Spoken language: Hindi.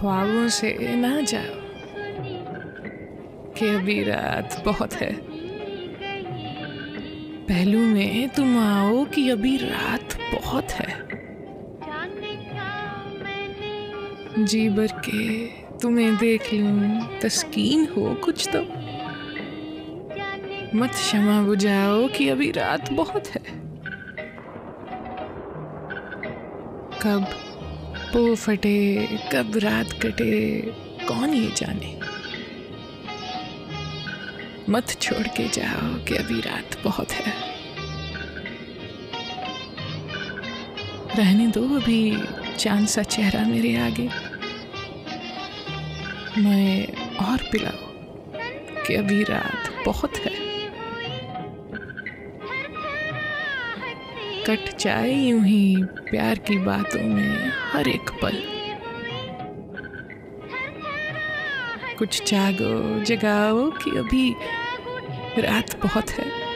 ख्वाबों से ना जाओ, कि अभी रात बहुत है। पहलू में तुम आओ कि अभी रात बहुत है। जी भर के तुम्हें देख लूँ, तस्कीन हो कुछ तो। मत क्षमा बुझाओ कि अभी रात बहुत है। कब पो फटे, कब रात कटे, कौन ये जाने? मत छोड़ के जाओ कि अभी रात बहुत है। रहने दो अभी, चाँद सा चेहरा मेरे आगे। मैं और पिलाओ कि अभी रात बहुत है। कट जाए यूँ ही प्यार की बातों में हर एक पल। कुछ जागो, जगाओ कि अभी रात बहुत है।